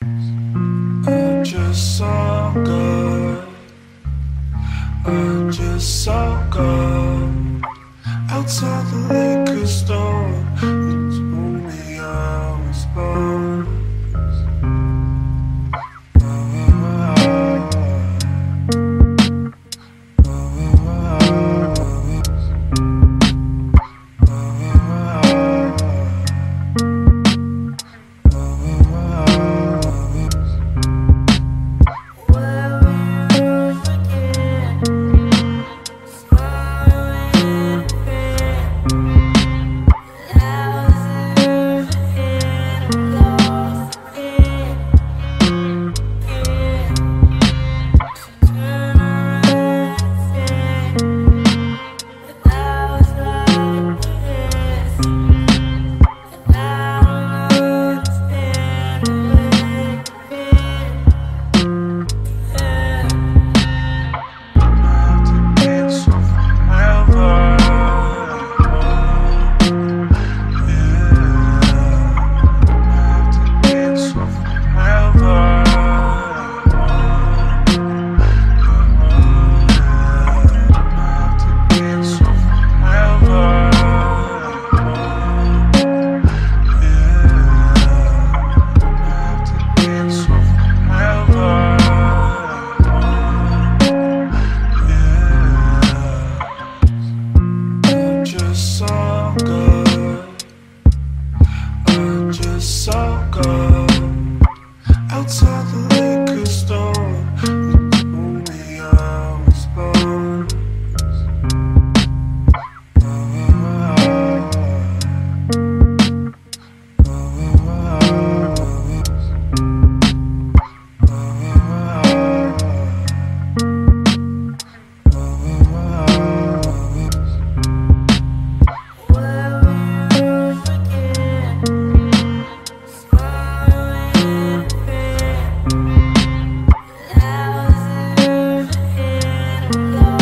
I'm just so good. I'm just so good. Outside the liquor store, I'm good. love.